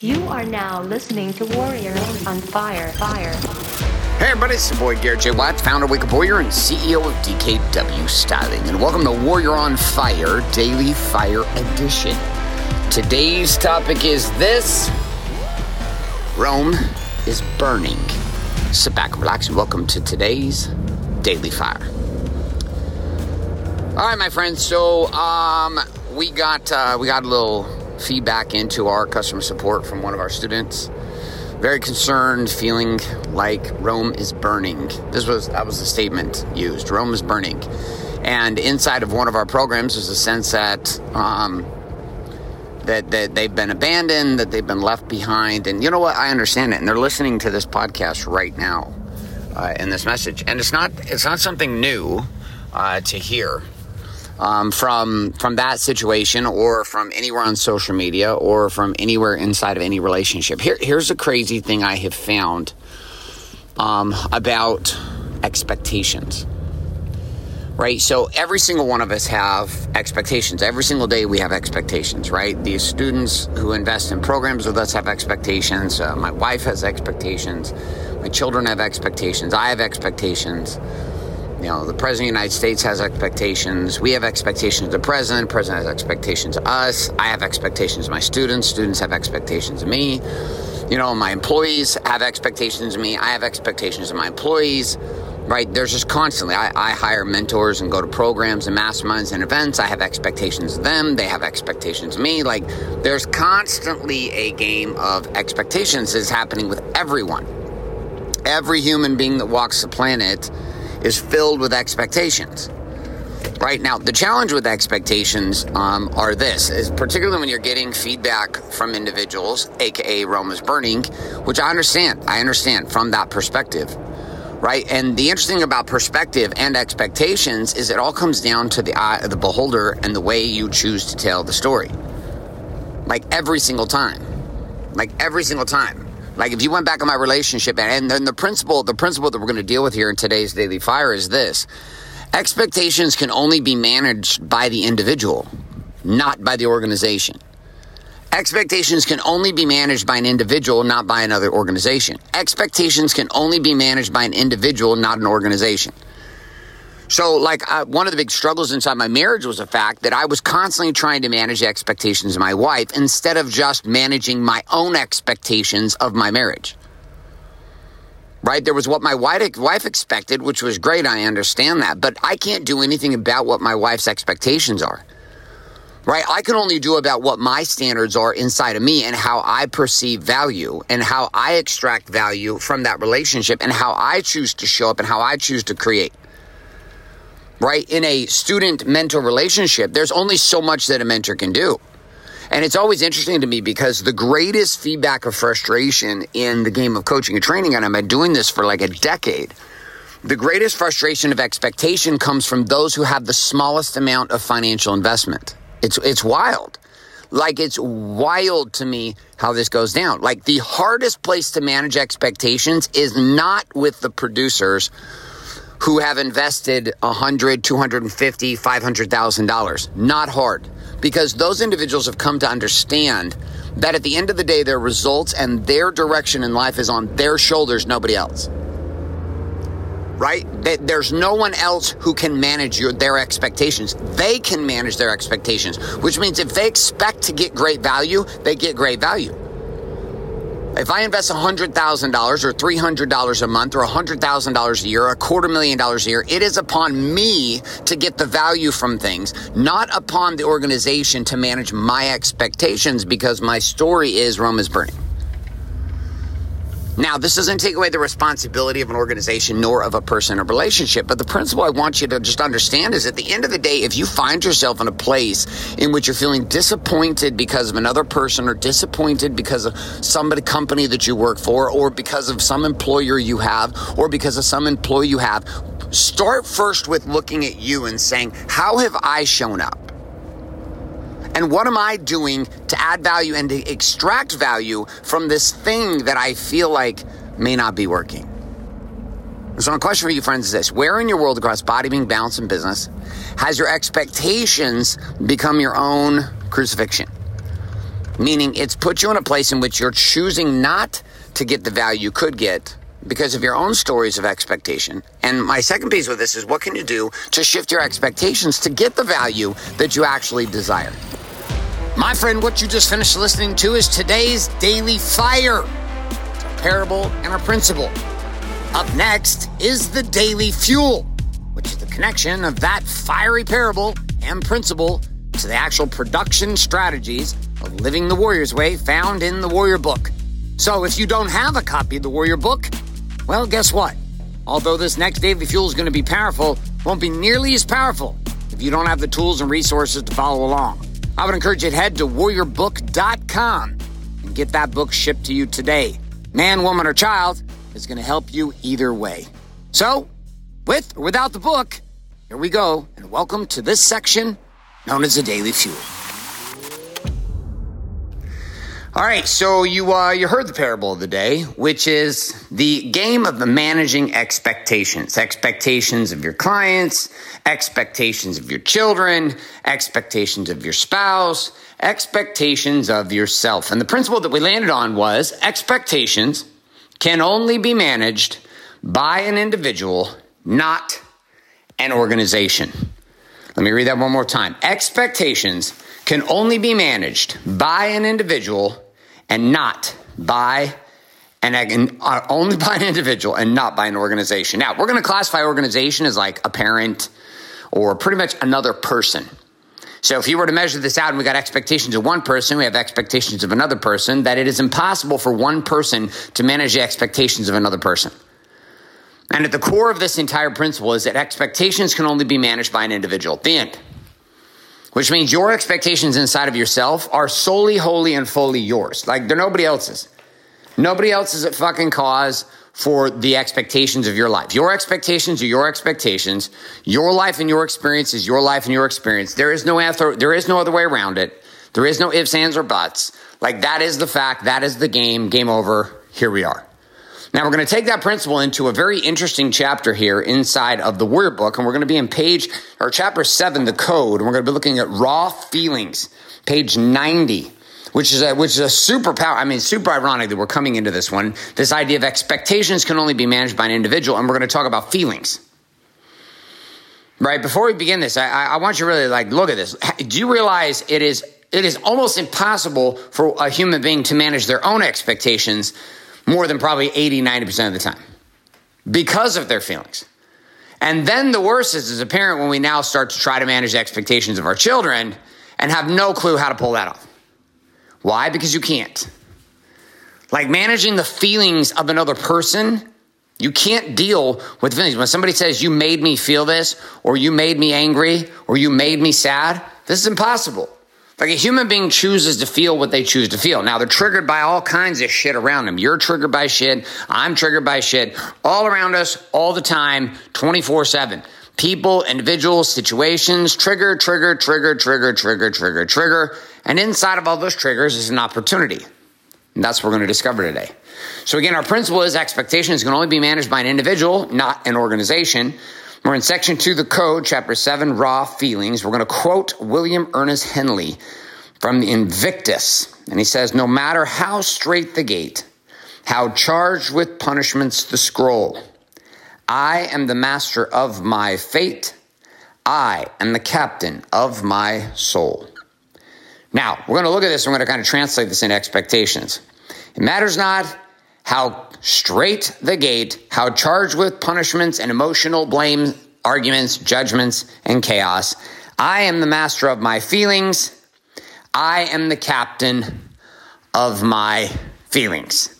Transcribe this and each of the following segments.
You are now listening to Warrior on Fire. Fire. Hey everybody, it's your boy Garrett J. White, founder of Warrior and CEO of DKW Styling. And welcome to Warrior on Fire Daily Fire Edition. Today's topic is this Rome is burning. Sit back relax and welcome to today's Daily Fire. All right, my friends. So um, we got uh, we got a little feedback into our customer support from one of our students. Very concerned, feeling like Rome is burning. This was that was the statement used. Rome is burning, and inside of one of our programs, there's a sense that um, that that they've been abandoned, that they've been left behind. And you know what? I understand it, and they're listening to this podcast right now uh, in this message, and it's not it's not something new uh, to hear um, from from that situation or from anywhere on social media or from anywhere inside of any relationship. Here, here's a crazy thing I have found um, about expectations. Right, so every single one of us have expectations. Every single day we have expectations. Right, these students who invest in programs with us have expectations. Uh, my wife has expectations. My children have expectations. I have expectations you know, the president of the United States has expectations. We have expectations of the president. The president has expectations of us. I have expectations of my students. Students have expectations of me. You know, my employees have expectations of me. I have expectations of my employees. Right? There's just constantly. I, I hire mentors and go to programs and masterminds and events. I have expectations of them. They have expectations of me. Like, there's constantly a game of expectations is happening with everyone. Every human being that walks the planet is filled with expectations. Right now, the challenge with expectations um, are this: is particularly when you're getting feedback from individuals, aka Rome is burning, which I understand. I understand from that perspective, right? And the interesting about perspective and expectations is it all comes down to the eye of the beholder and the way you choose to tell the story. Like every single time, like every single time. Like if you went back on my relationship, and then the principle, the principle that we're going to deal with here in today's daily fire is this: expectations can only be managed by the individual, not by the organization. Expectations can only be managed by an individual, not by another organization. Expectations can only be managed by an individual, not an organization. So, like, uh, one of the big struggles inside my marriage was the fact that I was constantly trying to manage the expectations of my wife instead of just managing my own expectations of my marriage. Right? There was what my wife expected, which was great. I understand that. But I can't do anything about what my wife's expectations are. Right? I can only do about what my standards are inside of me and how I perceive value and how I extract value from that relationship and how I choose to show up and how I choose to create right? In a student mentor relationship, there's only so much that a mentor can do. And it's always interesting to me because the greatest feedback of frustration in the game of coaching and training, and I've been doing this for like a decade, the greatest frustration of expectation comes from those who have the smallest amount of financial investment. It's, it's wild. Like it's wild to me how this goes down. Like the hardest place to manage expectations is not with the producers who have invested 100 250 $500,000. Not hard because those individuals have come to understand that at the end of the day, their results and their direction in life is on their shoulders, nobody else. Right? There's no one else who can manage your, their expectations. They can manage their expectations, which means if they expect to get great value, they get great value. If I invest $100,000 or $300 a month or $100,000 a year a quarter million dollars a year, it is upon me to get the value from things, not upon the organization to manage my expectations because my story is Rome is burning. Now, this doesn't take away the responsibility of an organization nor of a person or relationship, but the principle I want you to just understand is at the end of the day, if you find yourself in a place in which you're feeling disappointed because of another person or disappointed because of somebody company that you work for or because of some employer you have or because of some employee you have, start first with looking at you and saying, how have I shown up? And what am I doing to add value and to extract value from this thing that I feel like may not be working? So, my question for you, friends, is this Where in your world across body, being, balance, and business has your expectations become your own crucifixion? meaning it's put you in a place in which you're choosing not to get the value you could get because of your own stories of expectation. And my second piece with this is what can you do to shift your expectations to get the value that you actually desire? My friend, what you just finished listening to is today's Daily Fire. A parable and a principle. Up next is the Daily Fuel, which is the connection of that fiery parable and principle to the actual production strategies of living the Warrior's Way found in the Warrior Book. So if you don't have a copy of the Warrior Book, well, guess what? Although this next Daily Fuel is going to be powerful, won't be nearly as powerful if you don't have the tools and resources to follow along. I would encourage you to head to warriorbook.com and get that book shipped to you today. Man, woman, or child is going to help you either way. So, with or without the book, here we go, and welcome to this section known as the Daily Fuel. All right, so you uh, you heard the parable of the day, which is the game of the managing expectations, expectations of your clients, expectations of your children, expectations of your spouse, expectations of yourself. And the principle that we landed on was expectations can only be managed by an individual, not an organization. Let me read that one more time. Expectations can only be managed by an individual and not by an uh, only by an individual and not by an organization. Now, we're going to classify organization as like a parent or pretty much another person. So if you were to measure this out and we got expectations of one person, we have expectations of another person, that it is impossible for one person to manage the expectations of another person. And at the core of this entire principle is that expectations can only be managed by an individual. The end which means your expectations inside of yourself are solely, wholly, and fully yours. Like they're nobody else's. Nobody else is at fucking cause for the expectations of your life. Your expectations are your expectations. Your life and your experience is your life and your experience. There is no answer, there is no other way around it. There is no ifs, ands, or buts. Like that is the fact. That is the game. Game over. Here we are. Now we're going to take that principle into a very interesting chapter here inside of the Warrior Book, and we're going to be in page or chapter seven, the code, and we're going to be looking at raw feelings, page ninety, which is a, which is a super power. I mean, super ironic that we're coming into this one. This idea of expectations can only be managed by an individual, and we're going to talk about feelings. Right before we begin this, I, I want you to really like look at this. Do you realize it is it is almost impossible for a human being to manage their own expectations more than probably 80, 90% of the time because of their feelings. And then the worst is as a parent when we now start to try to manage the expectations of our children and have no clue how to pull that off. Why? Because you can't. Like managing the feelings of another person, you can't deal with feelings. When somebody says, You made me feel this, or you made me angry, or you made me sad, this is impossible. Like a human being chooses to feel what they choose to feel. Now they're triggered by all kinds of shit around them. You're triggered by shit. I'm triggered by shit all around us all the time, 24 seven. People, individuals, situations, trigger, trigger, trigger, trigger, trigger, trigger, trigger. And inside of all those triggers is an opportunity. And that's what we're going to discover today. So again, our principle is expectations can only be managed by an individual, not an organization. We're in section two, the code, chapter seven, raw feelings. We're going to quote William Ernest Henley from the Invictus. And he says, No matter how strait the gate, how charged with punishments the scroll, I am the master of my fate. I am the captain of my soul. Now, we're going to look at this. We're going to kind of translate this into expectations. It matters not how strait the gate, how charged with punishments and emotional blame, arguments, judgments, and chaos. I am the master of my feelings. I am the captain of my feelings.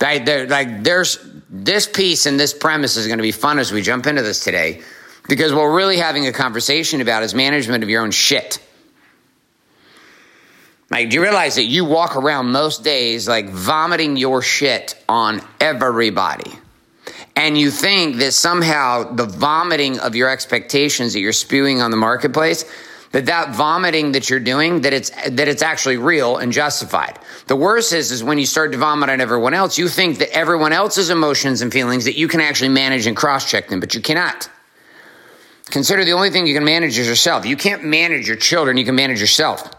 Like, there, like there's this piece and this premise is going to be fun as we jump into this today because what we're really having a conversation about is management of your own shit. Like, do you realize that you walk around most days like vomiting your shit on everybody? And you think that somehow the vomiting of your expectations that you're spewing on the marketplace, that that vomiting that you're doing, that it's, that it's actually real and justified. The worst is, is when you start to vomit on everyone else, you think that everyone else's emotions and feelings that you can actually manage and cross check them, but you cannot. Consider the only thing you can manage is yourself. You can't manage your children, you can manage yourself.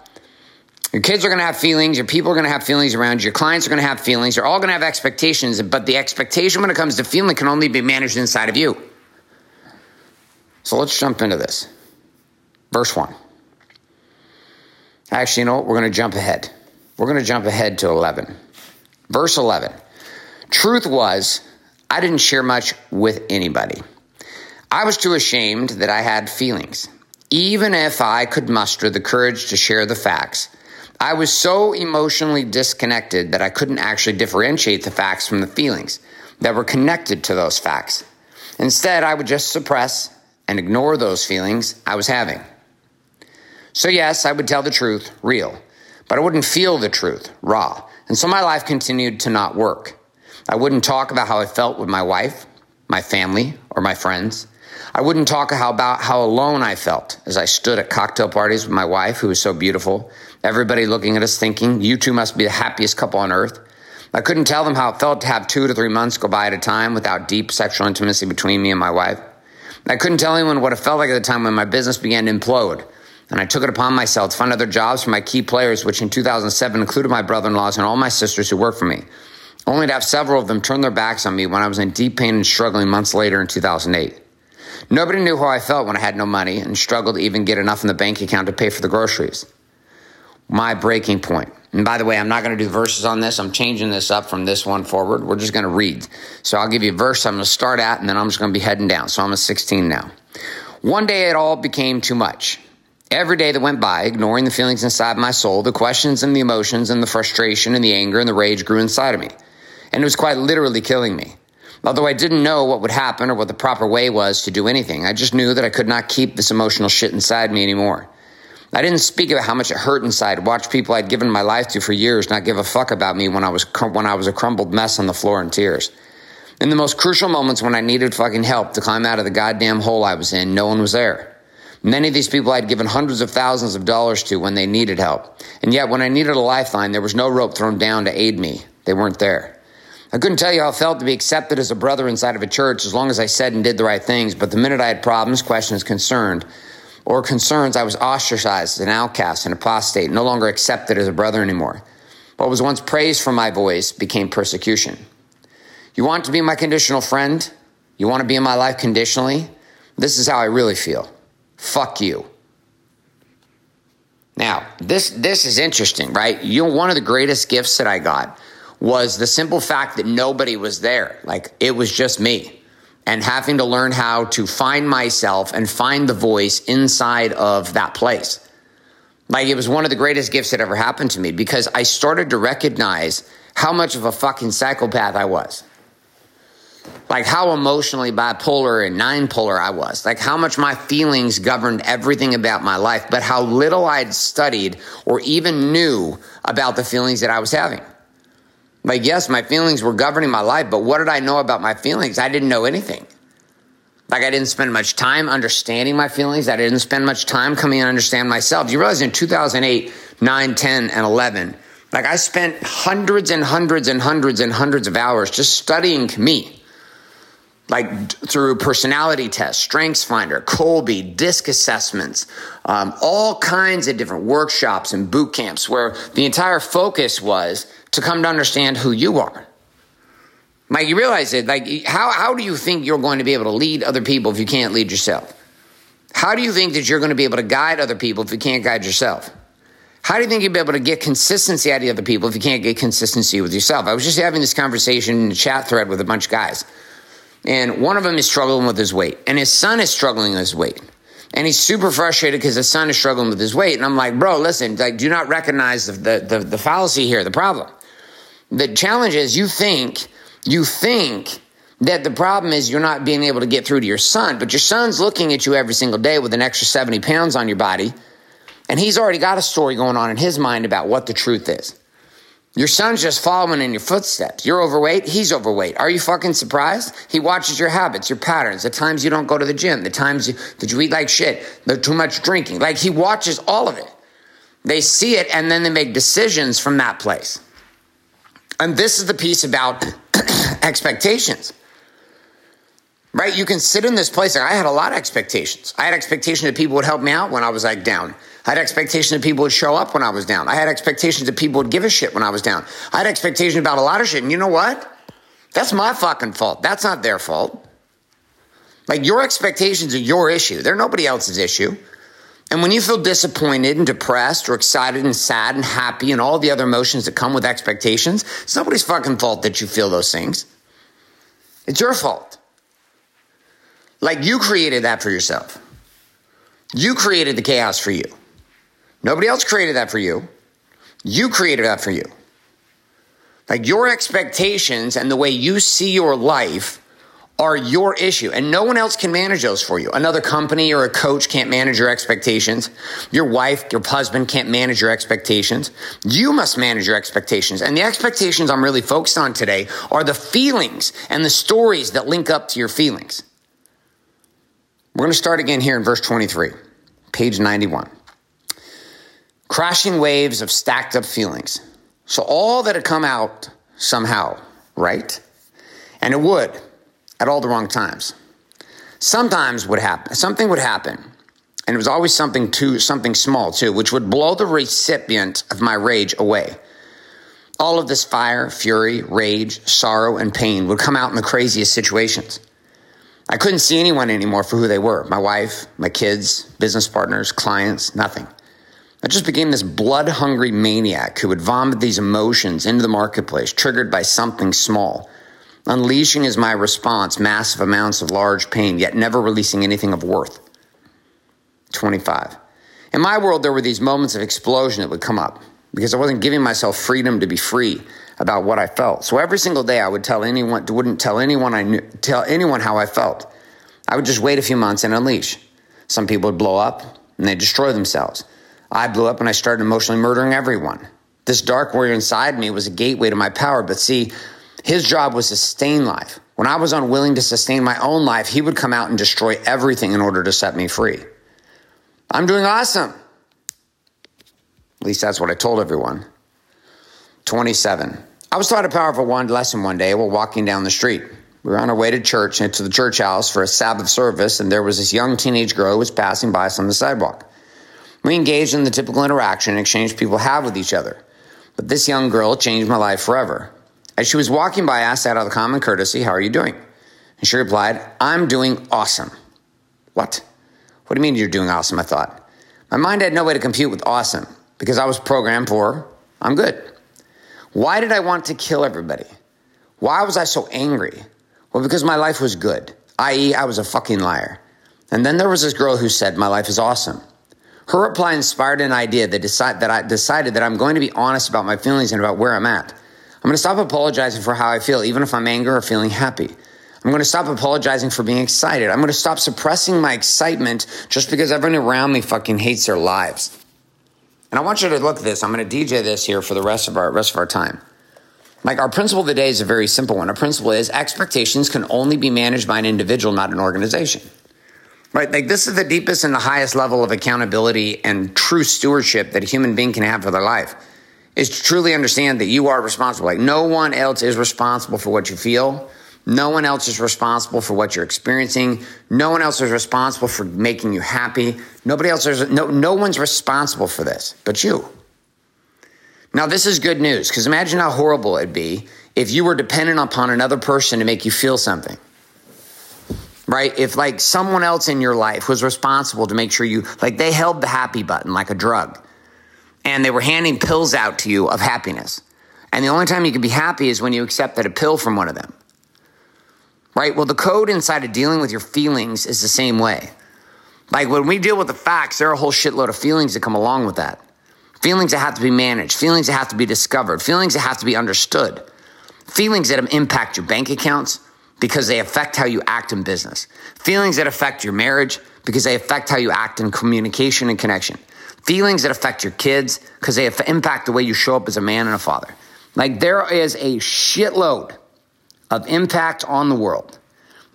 Your kids are going to have feelings. Your people are going to have feelings around you. Your clients are going to have feelings. They're all going to have expectations, but the expectation when it comes to feeling can only be managed inside of you. So let's jump into this. Verse 1. Actually, you know what? We're going to jump ahead. We're going to jump ahead to 11. Verse 11. Truth was, I didn't share much with anybody. I was too ashamed that I had feelings. Even if I could muster the courage to share the facts, I was so emotionally disconnected that I couldn't actually differentiate the facts from the feelings that were connected to those facts. Instead, I would just suppress and ignore those feelings I was having. So, yes, I would tell the truth, real, but I wouldn't feel the truth, raw. And so my life continued to not work. I wouldn't talk about how I felt with my wife, my family, or my friends. I wouldn't talk about how alone I felt as I stood at cocktail parties with my wife, who was so beautiful. Everybody looking at us thinking, you two must be the happiest couple on earth. I couldn't tell them how it felt to have two to three months go by at a time without deep sexual intimacy between me and my wife. I couldn't tell anyone what it felt like at the time when my business began to implode and I took it upon myself to find other jobs for my key players, which in 2007 included my brother in laws and all my sisters who worked for me, only to have several of them turn their backs on me when I was in deep pain and struggling months later in 2008. Nobody knew how I felt when I had no money and struggled to even get enough in the bank account to pay for the groceries. My breaking point. And by the way, I'm not going to do verses on this. I'm changing this up from this one forward. We're just going to read. So I'll give you a verse I'm going to start at, and then I'm just going to be heading down. So I'm at 16 now. One day it all became too much. Every day that went by, ignoring the feelings inside my soul, the questions and the emotions and the frustration and the anger and the rage grew inside of me. And it was quite literally killing me. Although I didn't know what would happen or what the proper way was to do anything, I just knew that I could not keep this emotional shit inside me anymore. I didn't speak about how much it hurt inside, watch people I'd given my life to for years not give a fuck about me when I was, when I was a crumbled mess on the floor in tears. In the most crucial moments when I needed fucking help to climb out of the goddamn hole I was in, no one was there. Many of these people I'd given hundreds of thousands of dollars to when they needed help. And yet, when I needed a lifeline, there was no rope thrown down to aid me. They weren't there. I couldn't tell you how it felt to be accepted as a brother inside of a church as long as I said and did the right things, but the minute I had problems, questions, concerned, or concerns, I was ostracized, an outcast, an apostate, no longer accepted as a brother anymore. What was once praise for my voice became persecution. You want to be my conditional friend? You want to be in my life conditionally? This is how I really feel. Fuck you. Now, this this is interesting, right? You know, one of the greatest gifts that I got was the simple fact that nobody was there. Like it was just me. And having to learn how to find myself and find the voice inside of that place. Like it was one of the greatest gifts that ever happened to me because I started to recognize how much of a fucking psychopath I was like how emotionally bipolar and nine polar I was, like how much my feelings governed everything about my life, but how little I'd studied or even knew about the feelings that I was having. Like, yes, my feelings were governing my life, but what did I know about my feelings? I didn't know anything. Like, I didn't spend much time understanding my feelings. I didn't spend much time coming and understand myself. Do you realize in 2008, 9, 10, and 11, like I spent hundreds and hundreds and hundreds and hundreds of hours just studying me like through personality tests, strengths finder, Kolbe, disc assessments, um, all kinds of different workshops and boot camps where the entire focus was to come to understand who you are. Like you realize it, like how, how do you think you're going to be able to lead other people if you can't lead yourself? How do you think that you're going to be able to guide other people if you can't guide yourself? How do you think you'll be able to get consistency out of other people if you can't get consistency with yourself? I was just having this conversation in a chat thread with a bunch of guys and one of them is struggling with his weight, and his son is struggling with his weight. And he's super frustrated because his son is struggling with his weight. And I'm like, bro, listen, like, do not recognize the, the, the, the fallacy here, the problem. The challenge is you think, you think that the problem is you're not being able to get through to your son, but your son's looking at you every single day with an extra 70 pounds on your body. And he's already got a story going on in his mind about what the truth is. Your son's just following in your footsteps. You're overweight. He's overweight. Are you fucking surprised? He watches your habits, your patterns, the times you don't go to the gym, the times you, that you eat like shit, the too much drinking. Like he watches all of it. They see it and then they make decisions from that place. And this is the piece about expectations. Right? You can sit in this place. I had a lot of expectations. I had expectation that people would help me out when I was like down. I had expectations that people would show up when I was down. I had expectations that people would give a shit when I was down. I had expectations about a lot of shit. And you know what? That's my fucking fault. That's not their fault. Like your expectations are your issue. They're nobody else's issue. And when you feel disappointed and depressed or excited and sad and happy and all the other emotions that come with expectations, it's nobody's fucking fault that you feel those things. It's your fault. Like you created that for yourself. You created the chaos for you. Nobody else created that for you. You created that for you. Like your expectations and the way you see your life are your issue and no one else can manage those for you. Another company or a coach can't manage your expectations. Your wife, your husband can't manage your expectations. You must manage your expectations. And the expectations I'm really focused on today are the feelings and the stories that link up to your feelings. We're going to start again here in verse 23, page 91. Crashing waves of stacked up feelings. So all that had come out somehow, right? And it would at all the wrong times. Sometimes would happen, something would happen, and it was always something too, something small too, which would blow the recipient of my rage away. All of this fire, fury, rage, sorrow, and pain would come out in the craziest situations. I couldn't see anyone anymore for who they were my wife, my kids, business partners, clients, nothing. I just became this blood hungry maniac who would vomit these emotions into the marketplace, triggered by something small. Unleashing is my response, massive amounts of large pain, yet never releasing anything of worth. 25. In my world, there were these moments of explosion that would come up because I wasn't giving myself freedom to be free about what I felt. So every single day I would tell anyone, wouldn't tell anyone I knew, tell anyone how I felt. I would just wait a few months and unleash. Some people would blow up and they'd destroy themselves. I blew up and I started emotionally murdering everyone. This dark warrior inside me was a gateway to my power, but see, his job was to sustain life. When I was unwilling to sustain my own life, he would come out and destroy everything in order to set me free. I'm doing awesome. At least that's what I told everyone. 27. I was taught a powerful one lesson one day while walking down the street. We were on our way to church and to the church house for a Sabbath service, and there was this young teenage girl who was passing by us on the sidewalk. We engaged in the typical interaction and exchange people have with each other. But this young girl changed my life forever. As she was walking by, I asked out of the common courtesy, How are you doing? And she replied, I'm doing awesome. What? What do you mean you're doing awesome? I thought. My mind had no way to compute with awesome because I was programmed for I'm good. Why did I want to kill everybody? Why was I so angry? Well, because my life was good, i.e., I was a fucking liar. And then there was this girl who said, My life is awesome. Her reply inspired an idea that, decide, that I decided that I'm going to be honest about my feelings and about where I'm at. I'm going to stop apologizing for how I feel, even if I'm angry or feeling happy. I'm going to stop apologizing for being excited. I'm going to stop suppressing my excitement just because everyone around me fucking hates their lives. And I want you to look at this. I'm going to DJ this here for the rest of our rest of our time. Like our principle of the day is a very simple one. Our principle is expectations can only be managed by an individual, not an organization. Right? Like this is the deepest and the highest level of accountability and true stewardship that a human being can have for their life is to truly understand that you are responsible. Like no one else is responsible for what you feel. No one else is responsible for what you're experiencing. No one else is responsible for making you happy. Nobody else is, no, no one's responsible for this but you. Now, this is good news because imagine how horrible it'd be if you were dependent upon another person to make you feel something. Right? If like someone else in your life was responsible to make sure you, like they held the happy button like a drug and they were handing pills out to you of happiness. And the only time you can be happy is when you accepted a pill from one of them. Right? Well, the code inside of dealing with your feelings is the same way. Like when we deal with the facts, there are a whole shitload of feelings that come along with that. Feelings that have to be managed, feelings that have to be discovered, feelings that have to be understood, feelings that impact your bank accounts because they affect how you act in business, feelings that affect your marriage because they affect how you act in communication and connection, feelings that affect your kids because they impact the way you show up as a man and a father. Like there is a shitload of impact on the world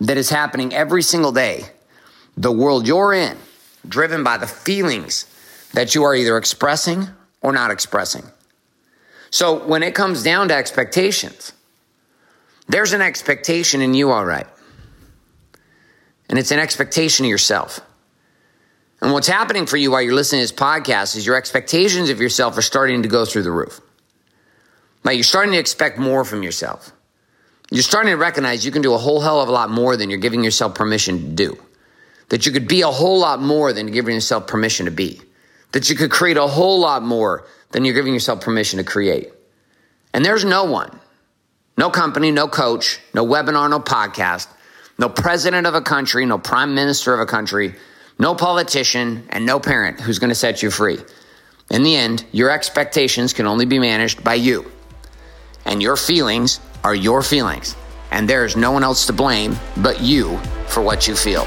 that is happening every single day. The world you're in, driven by the feelings that you are either expressing or not expressing. So when it comes down to expectations, there's an expectation in you, all right. And it's an expectation of yourself. And what's happening for you while you're listening to this podcast is your expectations of yourself are starting to go through the roof. Like you're starting to expect more from yourself. You're starting to recognize you can do a whole hell of a lot more than you're giving yourself permission to do. That you could be a whole lot more than you're giving yourself permission to be. That you could create a whole lot more than you're giving yourself permission to create. And there's no one, no company, no coach, no webinar, no podcast, no president of a country, no prime minister of a country, no politician, and no parent who's going to set you free. In the end, your expectations can only be managed by you. And your feelings are your feelings. And there is no one else to blame but you for what you feel.